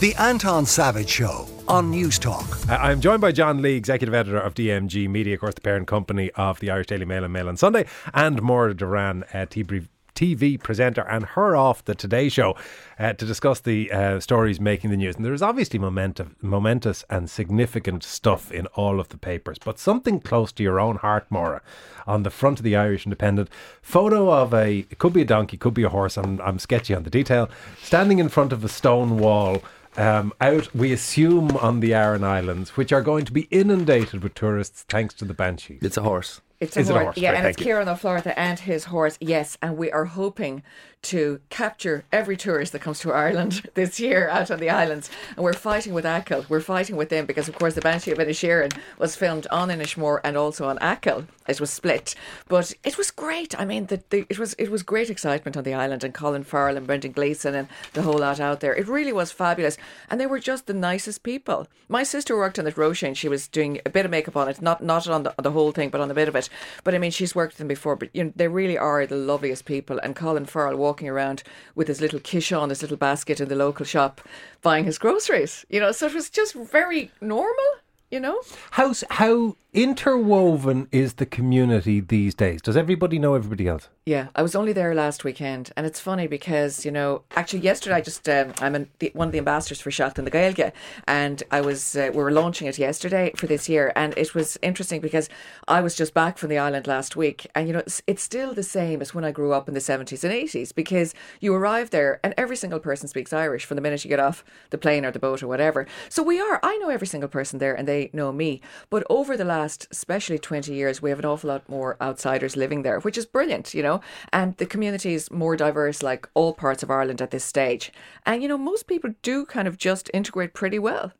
The Anton Savage Show on News Talk. Uh, I'm joined by John Lee, executive editor of DMG Media, of course, the parent company of the Irish Daily Mail and Mail on Sunday, and Maura Derrane, uh, TV, TV presenter, and her off the Today Show uh, to discuss the uh, stories making the news. And there is obviously momentum, momentous and significant stuff in all of the papers, but something close to your own heart, Maura, on the front of the Irish Independent, photo of a it could be a donkey, could be a horse. I'm I'm sketchy on the detail, standing in front of a stone wall um, out, we assume, on the Aran Islands, which are going to be inundated with tourists thanks to the Banshee. It's a horse. It's a Is it a horse. horse? Yeah, Right, and it's you. Kieran O'Flaherty and his horse. Yes, and we are hoping to capture every tourist that comes to Ireland this year out on the islands. And we're fighting with Achill. We're fighting with them because, of course, the Banshee of Inisherin was filmed on Inishmore and also on Achill. It was split, but it was great. I mean, the, the, it was it was great excitement on the island, and Colin Farrell and Brendan Gleeson and the whole lot out there. It really was fabulous, and they were just the nicest people. My sister worked on it, Roisin. She was doing a bit of makeup on it, not not on the, on the whole thing, but on a bit of it. But I mean, she's worked with them before. But you know, they really are the loveliest people. And Colin Farrell walking around with his little quiche on, his little basket in the local shop, buying his groceries. You know, so it was just very normal. You know. How how interwoven is the community these days? Does everybody know everybody else? Yeah, I was only there last weekend, and it's funny because you know, actually, yesterday I just um, I'm an, the, one of the ambassadors for Seachtain na Gaeilge, and I was uh, we were launching it yesterday for this year, and it was interesting because I was just back from the island last week, and you know, it's, it's still the same as when I grew up in the seventies and eighties because you arrive there and every single person speaks Irish from the minute you get off the plane or the boat or whatever. So we are, I know every single person there, and they know me. But over the last, especially twenty years, we have an awful lot more outsiders living there, which is brilliant, you know and the community is more diverse like all parts of Ireland at this stage. And you know, most people do kind of just integrate pretty well.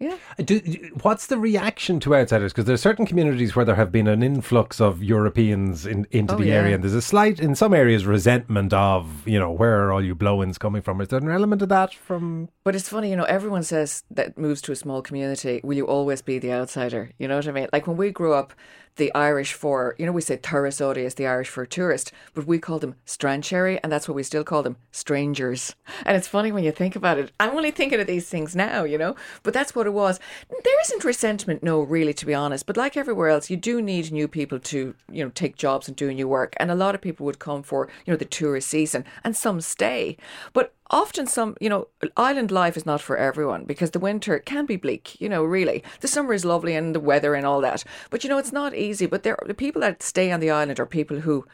Yeah. Uh, do, what's the reaction to outsiders? Because there are certain communities where there have been an influx of Europeans in, into Oh, the yeah. area, and there's a slight, in some areas, resentment of, you know, where are all you blow-ins coming from? Is there an element of that from? But it's funny, you know, everyone says that moves to a small community, will you always be the outsider? You know what I mean? Like when we grew up, the Irish for, you know, we say turasóirí is the Irish for tourist, but we call them strainséirí, and that's what we still call them, strangers. And it's funny when you think about it. I'm only thinking of these things now, you know, but that's what it was. There isn't resentment, no, really, to be honest. But like everywhere else, you do need new people to, you know, take jobs and do new work. And a lot of people would come for, you know, the tourist season, and some stay. But often some you know island life is not for everyone because the winter can be bleak you know really. The summer is lovely and the weather and all that. But you know it's not easy. But there the people that stay on the island are people who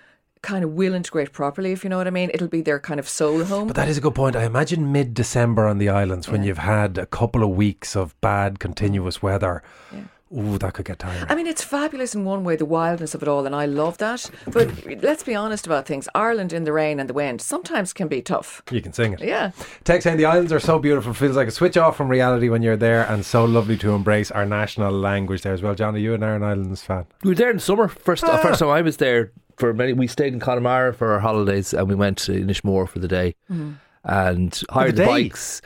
kind of will integrate properly if you know what i mean. It'll be their kind of soul home. But that is a good point. I imagine mid-December on the islands when you've had a couple of weeks of bad, continuous mm. weather. Ooh, that could get tiring. I mean, it's fabulous in one way, the wildness of it all, and I love that. But let's be honest about things. Ireland in the rain and the wind sometimes can be tough. you can sing it. Yeah. Text saying the islands are so beautiful, feels like a switch off from reality when you're there, and so lovely to embrace our national language there as well. John, are you an Aran Islands fan? We were there in the summer. First, uh, first ah. time I was there for many. We stayed in Connemara for our holidays, and we went to Inishmore for the day, mm-hmm. and hired the, day? bikes.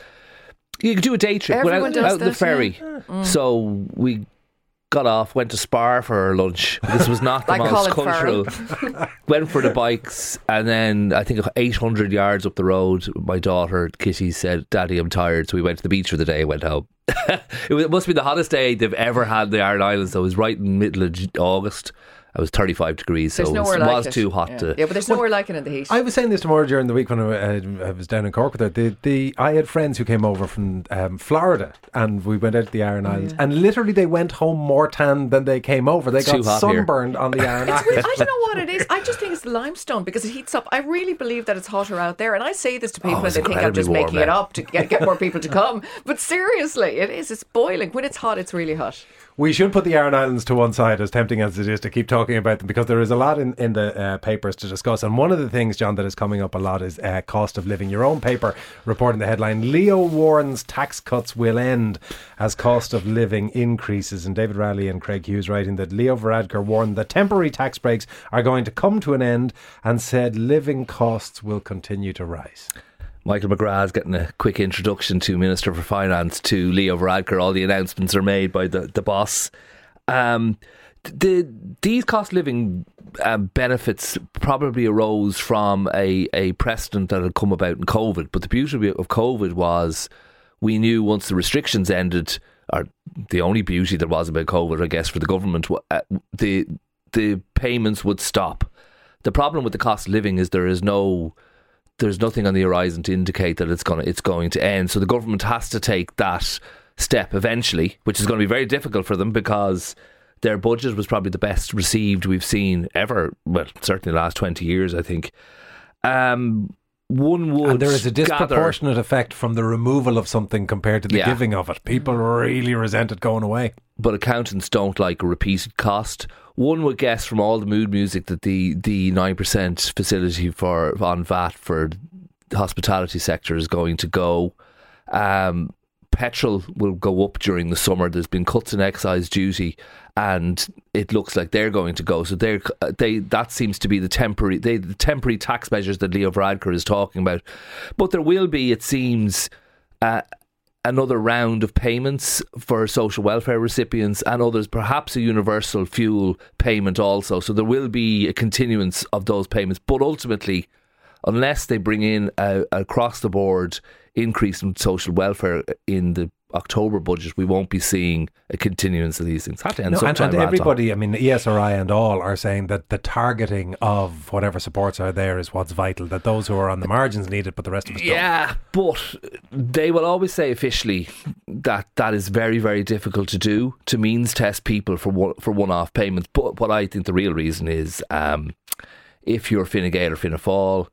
You could do a day trip Everyone went out, does out the that, ferry. Mm. So we got off, went to Spar for our lunch. This was not the Like most cultural. went for the bikes, and then I think 800 yards up the road, my daughter Kitty said, "Daddy, I'm tired." So we went to the beach for the day and went home. it, must be the hottest day they've ever had in the Aran Islands. So it was right in the middle of August. It was 35 degrees, so There's it was, like was it. too hot yeah. to. Yeah, but there's nowhere like it in the heat. I was saying this tomorrow during the week when I, uh, I was down in Cork with her. The, the, I had friends who came over from um, Florida and we went out to the Oh, Aran Islands and literally they went home more tan than they came over. They It's got too hot here. sunburned on the Aran It's weird. Islands. I don't know what it is. I just think it's the limestone because it heats up. I really believe that it's hotter out there. And I say this to people Oh, and they think I'm just warm making it up to get, get more people to come. But seriously, it is. It's boiling. When it's hot, it's really hot. We should put the Aran Islands to one side, as tempting as it is to keep talking about them, because there is a lot in, in the uh, papers to discuss. And one of the things, John, that is coming up a lot is uh, cost of living. Your own paper reporting the headline Leo warns tax cuts will end as cost of living increases. And David Raleigh and Craig Hughes writing that Leo Varadkar warned that temporary tax breaks are going to come to an end and said living costs will continue to rise. Michael McGrath's getting a quick introduction to Minister for Finance to Leo Varadkar. All the announcements are made by the, the boss. Um, the these cost living um, benefits probably arose from a, a precedent that had come about in COVID. But the beauty of COVID was we knew once the restrictions ended, or the only beauty there was about COVID, I guess, for the government, uh, the the payments would stop. The problem with the cost of living is there is no there's nothing on the horizon to indicate that it's going to, it's going to end. So the government has to take that step eventually, which is going to be very difficult for them because their budget was probably the best received we've seen ever. Well, certainly the last twenty years, I think. Um, one would and there is a gather- disproportionate effect from the removal of something compared to the Yeah. giving of it. People really resent it going away. but accountants don't like a repeated cost. One would guess from all the mood music that the the nine percent facility for on VAT for the hospitality sector is going to go. Um, petrol will go up during the summer. There's been cuts in excise duty, and it looks like they're going to go. So they're they that seems to be the temporary they, the temporary tax measures that Leo Varadkar is talking about. But there will be, it seems. Uh, another round of payments for social welfare recipients and others, perhaps a universal fuel payment also. So there will be a continuance of those payments. But ultimately, unless they bring in a, across the board increase in social welfare in the October budget, we won't be seeing a continuance of these things. Have to end No, and, and everybody, I mean, ESRI and all are saying that the targeting of whatever supports are there is what's vital. That those who are on the margins need it, but the rest of us don't. Yeah, but they will always say officially that that is very, very difficult to do to means test people for one, for one-off payments. But what I think the real reason is, um, if you're Fine Gael or Fianna Fáil,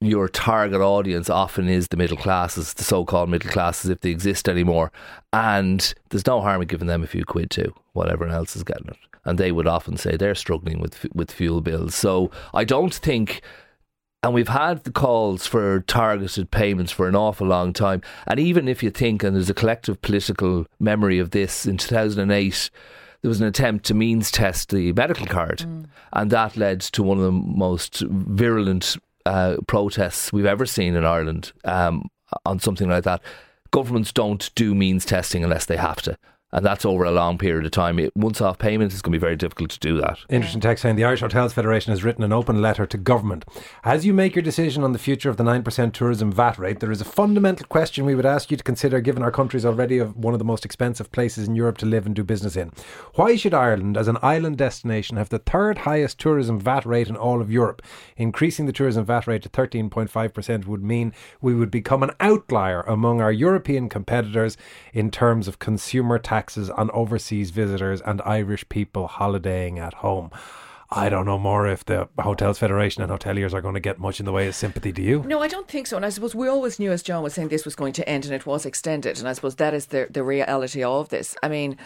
your target audience often is the middle classes, the so-called middle classes, if they exist anymore. And there's no harm in giving them a few quid too, while everyone else is getting it. And they would often say they're struggling with with fuel bills. So I don't think and we've had the calls for targeted payments for an awful long time. And even if you think, and there's a collective political memory of this, in 2008, there was an attempt to means test the medical card. Mm. And that led to one of the most virulent uh, protests we've ever seen in Ireland um, on something like that. Governments don't do means testing unless they have to. And that's over a long period of time. It, once off payments, it's going to be very difficult to do that. Interesting text saying the Irish Hotels Federation has written an open letter to government. As you make your decision on the future of the 9% tourism VAT rate, there is a fundamental question we would ask you to consider given our country is already one of the most expensive places in Europe to live and do business in. Why should Ireland, as an island destination, have the third highest tourism VAT rate in all of Europe? Increasing the tourism VAT rate to 13.5% would mean we would become an outlier among our European competitors in terms of consumer taxes on overseas visitors and Irish people holidaying at home. I don't know more if the Hotels Federation and hoteliers are going to get much in the way of sympathy. Do you? No, I don't think so. And I suppose we always knew, as John was saying, this was going to end and it was extended. And I suppose that is the, the reality of this. I mean,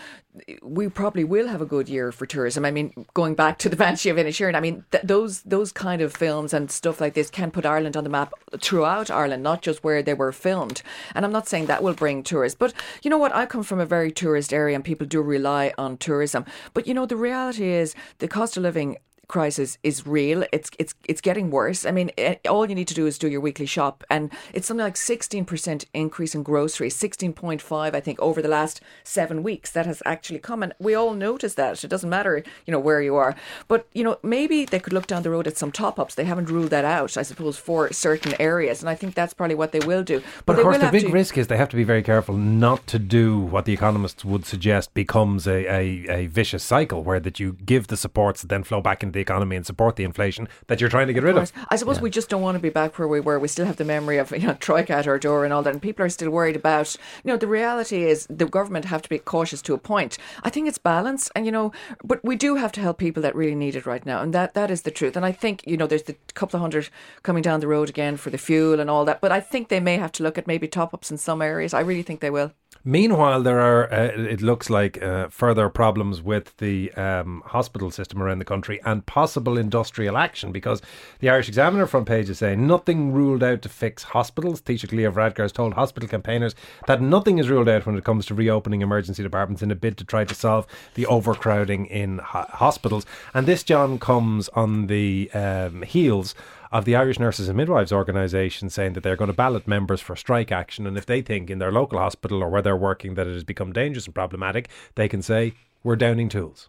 we probably will have a good year for tourism. I mean, going back to the Banshee of Inisherin, I mean, th- those those kind of films and stuff like this can put Ireland on the map throughout Ireland, not just where they were filmed. And I'm not saying that will bring tourists. But you know what? I come from a very tourist area and people do rely on tourism. But you know, the reality is the cost of living crisis is real. It's it's it's getting worse. I mean, eh, all you need to do is do your weekly shop, and it's something like sixteen percent increase in groceries, sixteen point five, I think, over the last seven weeks. That has actually come, and we all notice that. It doesn't matter, you know, where you are, but you know, maybe they could look down the road at some top ups. They haven't ruled that out, I suppose, for certain areas, and I think that's probably what they will do. But they of course, the big to- risk is they have to be very careful not to do what the economists would suggest becomes a, a, a vicious cycle where that you give the supports that then flow back into the economy and support the inflation that you're trying to get rid of. I suppose we just don't want to be back where we were. We still have the memory of you know Troika at our door and all that, and people are still worried about. You know, the reality is the government have to be cautious to a point. I think it's balanced, and you know, but we do have to help people that really need it right now, and that that is the truth. And I think you know, there's the couple of hundred coming down the road again for the fuel and all that, but I think they may have to look at maybe top ups in some areas. I really think they will. Meanwhile, there are, uh, it looks like, uh, further problems with the um, hospital system around the country and possible industrial action because the Irish Examiner front page is saying nothing ruled out to fix hospitals. Taoiseach Leo Varadkar has told hospital campaigners that nothing is ruled out when it comes to reopening emergency departments in a bid to try to solve the overcrowding in ho- hospitals. And this, John, comes on the um, heels of the Irish Nurses and Midwives organisation saying that they're going to ballot members for strike action. And if they think in their local hospital or where they're working that it has become dangerous and problematic, they can say, we're downing tools.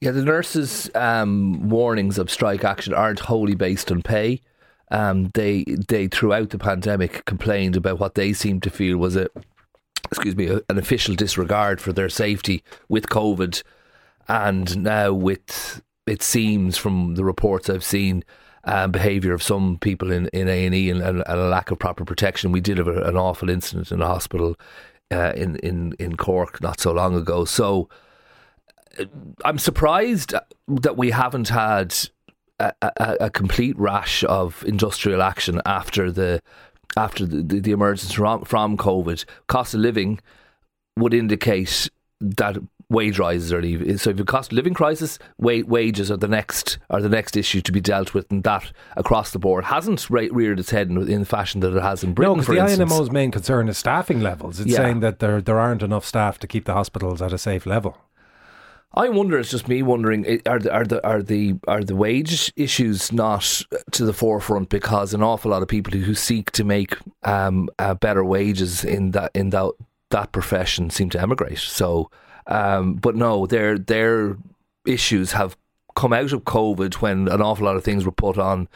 Yeah, the nurses' um, warnings of strike action aren't wholly based on pay. Um, they they throughout the pandemic complained about what they seemed to feel was a excuse me, a- an official disregard for their safety with COVID, and now with it seems from the reports I've seen. Um, behaviour of some people in in A and E and a lack of proper protection. We did have a, an awful incident in a hospital uh, in in in Cork not so long ago. So uh, I'm surprised that we haven't had a, a, a complete rash of industrial action after the after the, the, the emergence from, from COVID. Cost of living would indicate that wage rises are leaving. So if you cost of living crisis, wa- wages are the next are the next issue to be dealt with, and that across the board hasn't re- reared its head in, in the fashion that it has in Britain. No, because the instance. INMO's main concern is staffing levels. It's Yeah. saying that there there aren't enough staff to keep the hospitals at a safe level. I wonder. It's just me wondering: are the are the are the are the wage issues not to the forefront because an awful lot of people who seek to make um, uh, better wages in that in that that profession seem to emigrate. So, um, but no, their their issues have come out of COVID when an awful lot of things were put on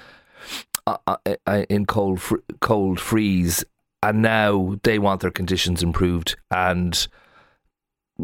uh, uh, uh, in cold fr- cold freeze, and now they want their conditions improved and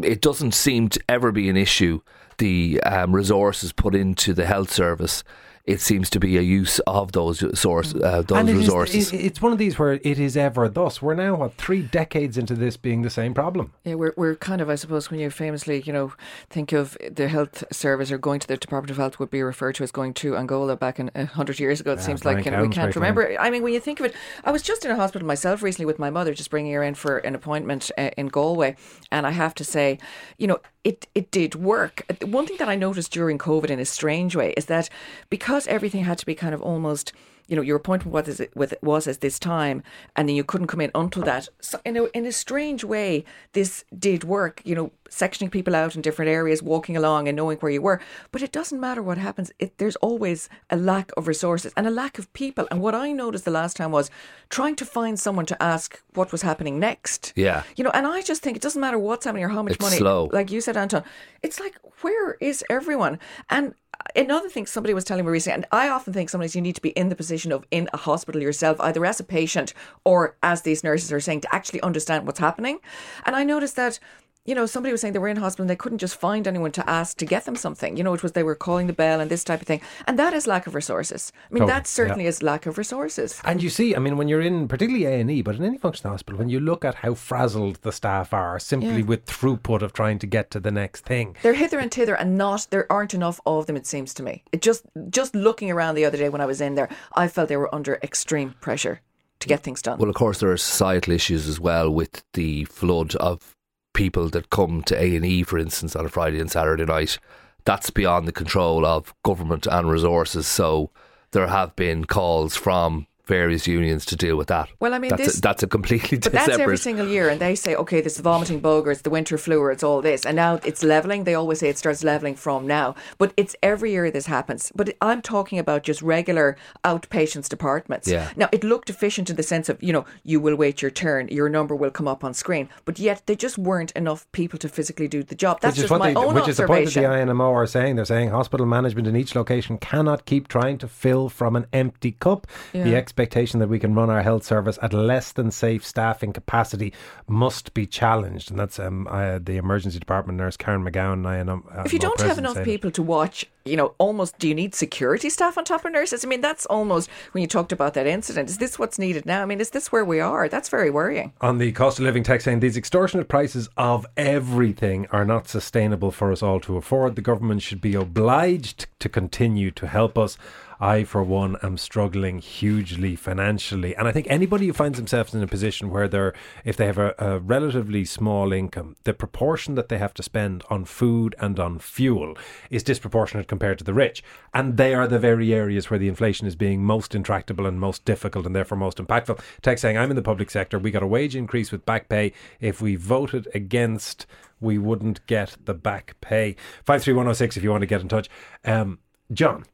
it doesn't seem to ever be an issue. The um, resources put into the health service, it seems to be a use of those source uh, those and it is- resources. it- it's one of these where it is ever thus. We're now what three decades into this being the same problem. Yeah, we're, we're kind of, I suppose, when you famously, you know, think of the health service or going to the Department of Health would be referred to as going to Angola back in a hundred years ago. It Yeah, seems like you know, we can't very remember. I mean, when you think of it, I was just in a hospital myself recently with my mother, just bringing her in for an appointment uh, in Galway, and I have to say, you know, it it did work. Uh, One thing that I noticed during COVID in a strange way is that because everything had to be kind of almost you know, your appointment was as, with, was as this time, and then you couldn't come in until that. So in a, in a strange way, this did work, you know, sectioning people out in different areas, walking along and knowing where you were. But it doesn't matter what happens, it, there's always a lack of resources and a lack of people. And what I noticed the last time was trying to find someone to ask what was happening next. Yeah. You know, and I just think it doesn't matter what's happening or how much It's money. slow. Like you said, Anton, it's like, where is everyone? And another thing somebody was telling me recently, and I often think sometimes you need to be in the position of in a hospital yourself, either as a patient or as these nurses are saying, to actually understand what's happening. And I noticed that. You know, somebody was saying they were in hospital and they couldn't just find anyone to ask to get them something. You know, it was they were calling the bell and this type of thing. And that is lack of resources. I mean, Totally, that certainly is lack of resources. And you see, I mean, when you're in particularly A and E, but in any functional hospital, when you look at how frazzled the staff are, simply Yeah. with throughput of trying to get to the next thing. They're hither and thither, and not there aren't enough of them. It seems to me. It just just looking around the other day when I was in there, I felt they were under extreme pressure to get things done. Well, of course, there are societal issues as well with the flood of people that come to A and E, for instance, on a Friday and Saturday night. That's beyond the control of government and resources. So there have been calls from various unions to deal with that. Well, I mean, that's this- a, that's a completely But that's every single year, and they say, okay, this is vomiting bug, or it's the winter flu, or it's all this, and now it's leveling. They always say it starts leveling from now, but it's every year this happens. But I'm talking about just regular outpatients departments. Yeah. Now it looked efficient in the sense of you know you will wait your turn, your number will come up on screen, but yet there just weren't enough people to physically do the job. That's which just my they, own which is the point that the. INMO are saying. They're saying hospital management in each location cannot keep trying to fill from an empty cup. The Yeah. Expectation that we can run our health service at less than safe staffing capacity must be challenged, and that's um, uh, the emergency department nurse Karen McGowan. INMO, if you don't have enough saying it. people to watch, you know, almost do you need security staff on top of nurses? I mean, that's almost when you talked about that incident. Is this what's needed now? I mean, is this where we are? That's very worrying. on the cost of living text saying these extortionate prices of everything are not sustainable for us all to afford. The government should be obliged to continue to help us. I, for one, am struggling hugely financially. And I think anybody who finds themselves in a position where they're, if they have a, a relatively small income, the proportion that they have to spend on food and on fuel is disproportionate compared to the rich. And they are the very areas where the inflation is being most intractable and most difficult and therefore most impactful. Text saying, I'm in the public sector. We got a wage increase with back pay. If we voted against, we wouldn't get the back pay. 53106 if you want to get in touch. Um, John,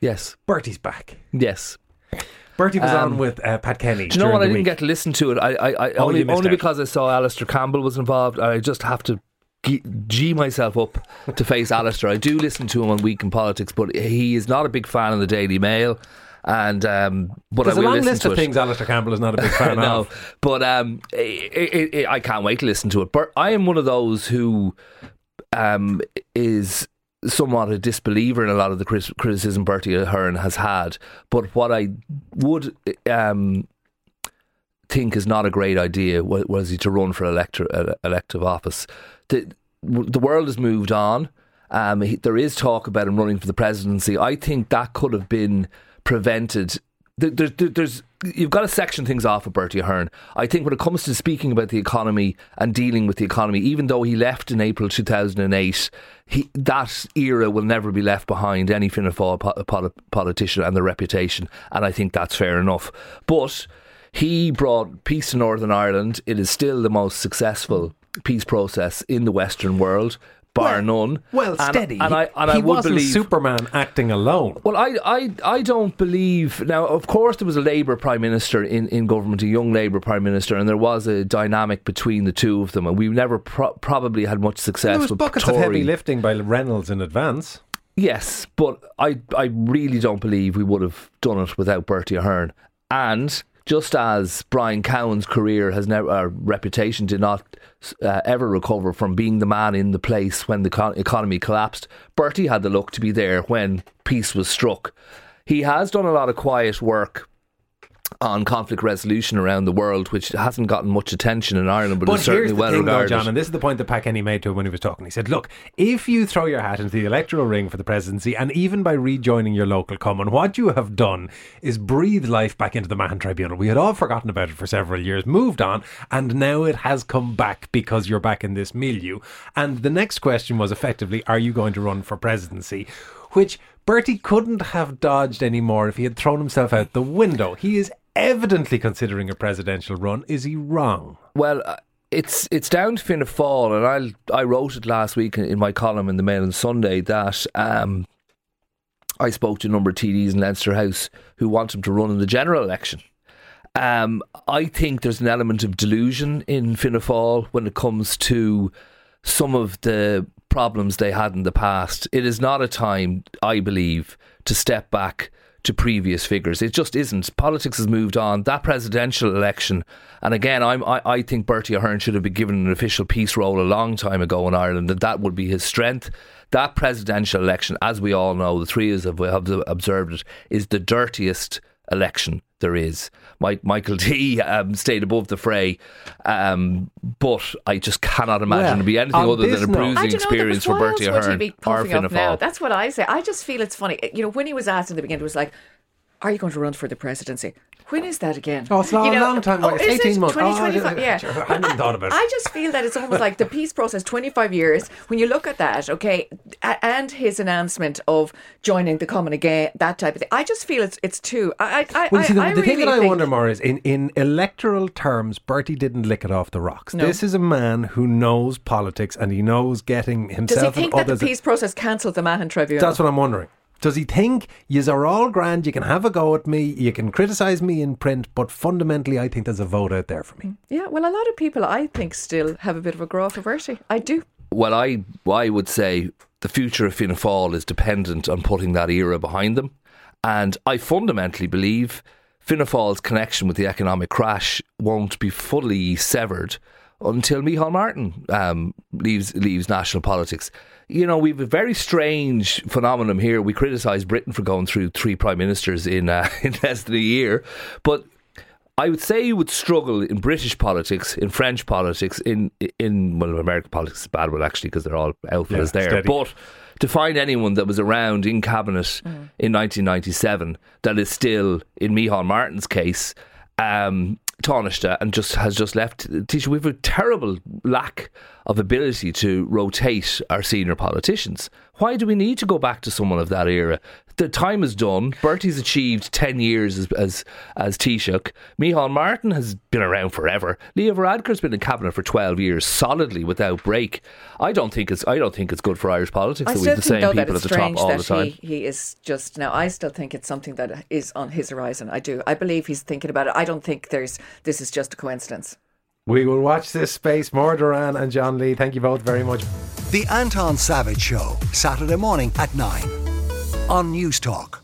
yes, Bertie's back. yes. Bertie was Um, on with uh, Pat Kenny. Do you know what? I didn't get to listen to it. I, I, I Oh, only, you missed only out. because I saw Alastair Campbell was involved. I just have to g- G myself up to face Alastair. I do listen to him on Week in Politics, but he is not a big fan of the Daily Mail. And um, but There's I a will long listen list to of it. things Alastair Campbell is not a big fan no, of. but um, i i i I can't wait to listen to it. But I am one of those who um, is somewhat a disbeliever in a lot of the criticism Bertie Ahern has had. But what I would um, think is not a great idea was he to run for elector, uh, elective office. The, the world has moved on. Um, he, there is talk about him running for the presidency. I think that could have been prevented. There, there, there- there's you've got to section things off with Bertie Ahern. I think when it comes to speaking about the economy and dealing with the economy, even though he left in April 2008, he, that era will never be left behind. Any Fianna Fáil po- poli- politician and their reputation, and I think that's fair enough. But he brought peace to Northern Ireland. It is still the most successful peace process in the Western world, bar none. Well, And- steady. And, I and he I would wasn't believe Superman acting alone. well, I, I, I don't believe. Now, of course, there was a Labour Prime Minister in, in government, a young Labour Prime Minister, and there was a dynamic between the two of them, and we never pro- probably had much success There was with buckets Tory. of heavy lifting by Reynolds in advance. Yes, but I, I really don't believe we would have done it without Bertie Ahern. And just as Brian Cowen's career has never, uh, reputation did not uh, ever recover from being the man in the place when the co- economy collapsed, Bertie had the luck to be there when peace was struck. He has done a lot of quiet work on conflict resolution around the world, which hasn't gotten much attention in Ireland, but, But is certainly the well thing, though, regarded. John, and this is the point that Pat Kenny made to him when he was talking. He said, "Look, if you throw your hat into the electoral ring for the presidency, and even by rejoining your local cumann, what you have done is breathe life back into the Mahon Tribunal. We had all forgotten about it for several years, moved on, and now it has come back because you're back in this milieu. And the next question was effectively, are you going to run for presidency? Which Bertie couldn't have dodged anymore if he had thrown himself out the window. He is evidently considering a presidential run. Is he wrong? Well, uh, it's it's down to Fianna Fáil, and I I wrote it last week in my column in the Mail on Sunday that um, I spoke to a number of TDs in Leinster House who want him to run in the general election. Um, I think there's an element of delusion in Fianna Fáil when it comes to some of the problems they had in the past. It is not a time, I believe, to step back to previous figures. It just isn't. Politics has moved on. That presidential election, and again, I'm, I, I think Bertie Ahern should have been given an official peace role a long time ago in Ireland, and that would be his strength. That presidential election, as we all know, the three of us have, observed it, is the dirtiest election there is. Mike, Michael D um, stayed above the fray, um, but I just cannot imagine Well, it be anything on other than a note- bruising I don't know, experience for what Bertie else would he Ahern be or puffing Fianna up now? That's what I say. I just feel it's funny. You know, when he was asked in the beginning, it was like, "Are you going to run for the presidency?" When is that again? Oh, it's not You a long time away. Oh, it's is 18 it? months. Oh, 20, I 25, didn't- yeah. sure, I hadn't thought about it. I just feel that it's almost like the peace process, 25 years. When you look at that, okay, and his announcement of joining the cumann again, that type of thing, I just feel it's it's too. I, I, Well, I, see, the, I the thing really that I wonder more is in, in electoral terms, Bertie didn't lick it off the rocks. No. This is a man who knows politics and he knows getting himself Does he think that the peace process cancelled the Mahon Tribunal? That's what I'm wondering. Does he think yous are all grand? You can have a go at me. You can criticise me in print, but fundamentally, I think there's a vote out there for me. Mm, yeah, well, a lot of people, I think, still have a bit of a grá for Bertie. I do. Well, I I would say the future of Fianna Fáil is dependent on putting that era behind them, and I fundamentally believe Fianna Fáil's connection with the economic crash won't be fully severed until Micheál Martin um, leaves leaves national politics. You know, we've a very strange phenomenon here. We criticise Britain for going through three prime ministers in uh, in less than a year, but I would say you would struggle in British politics, in French politics, in in well, American politics is a bad one actually because they're all alphas Yeah, there. steady. But to find anyone that was around in cabinet in 1997 that is still, in Micheál Martin's case, um, tarnished her and just has just left. Teacher, we have a terrible lack of ability to rotate our senior politicians. Why do we need to go back to someone of that era? The time is done. Bertie's achieved 10 years as as, as Taoiseach. Micheál Martin has been around forever. Leo Varadkar's been in cabinet for 12 years solidly without break. I don't think it's I don't think it's good for Irish politics I that we have the same people at the top all the time. he, he is just now. I still think it's something that is on his horizon. I do. I believe he's thinking about it. I don't think there's this is just a coincidence. We will watch this space. Maura Derrane and John Lee, thank you both very much. The Anton Savage Show, Saturday morning at 9 on News Talk.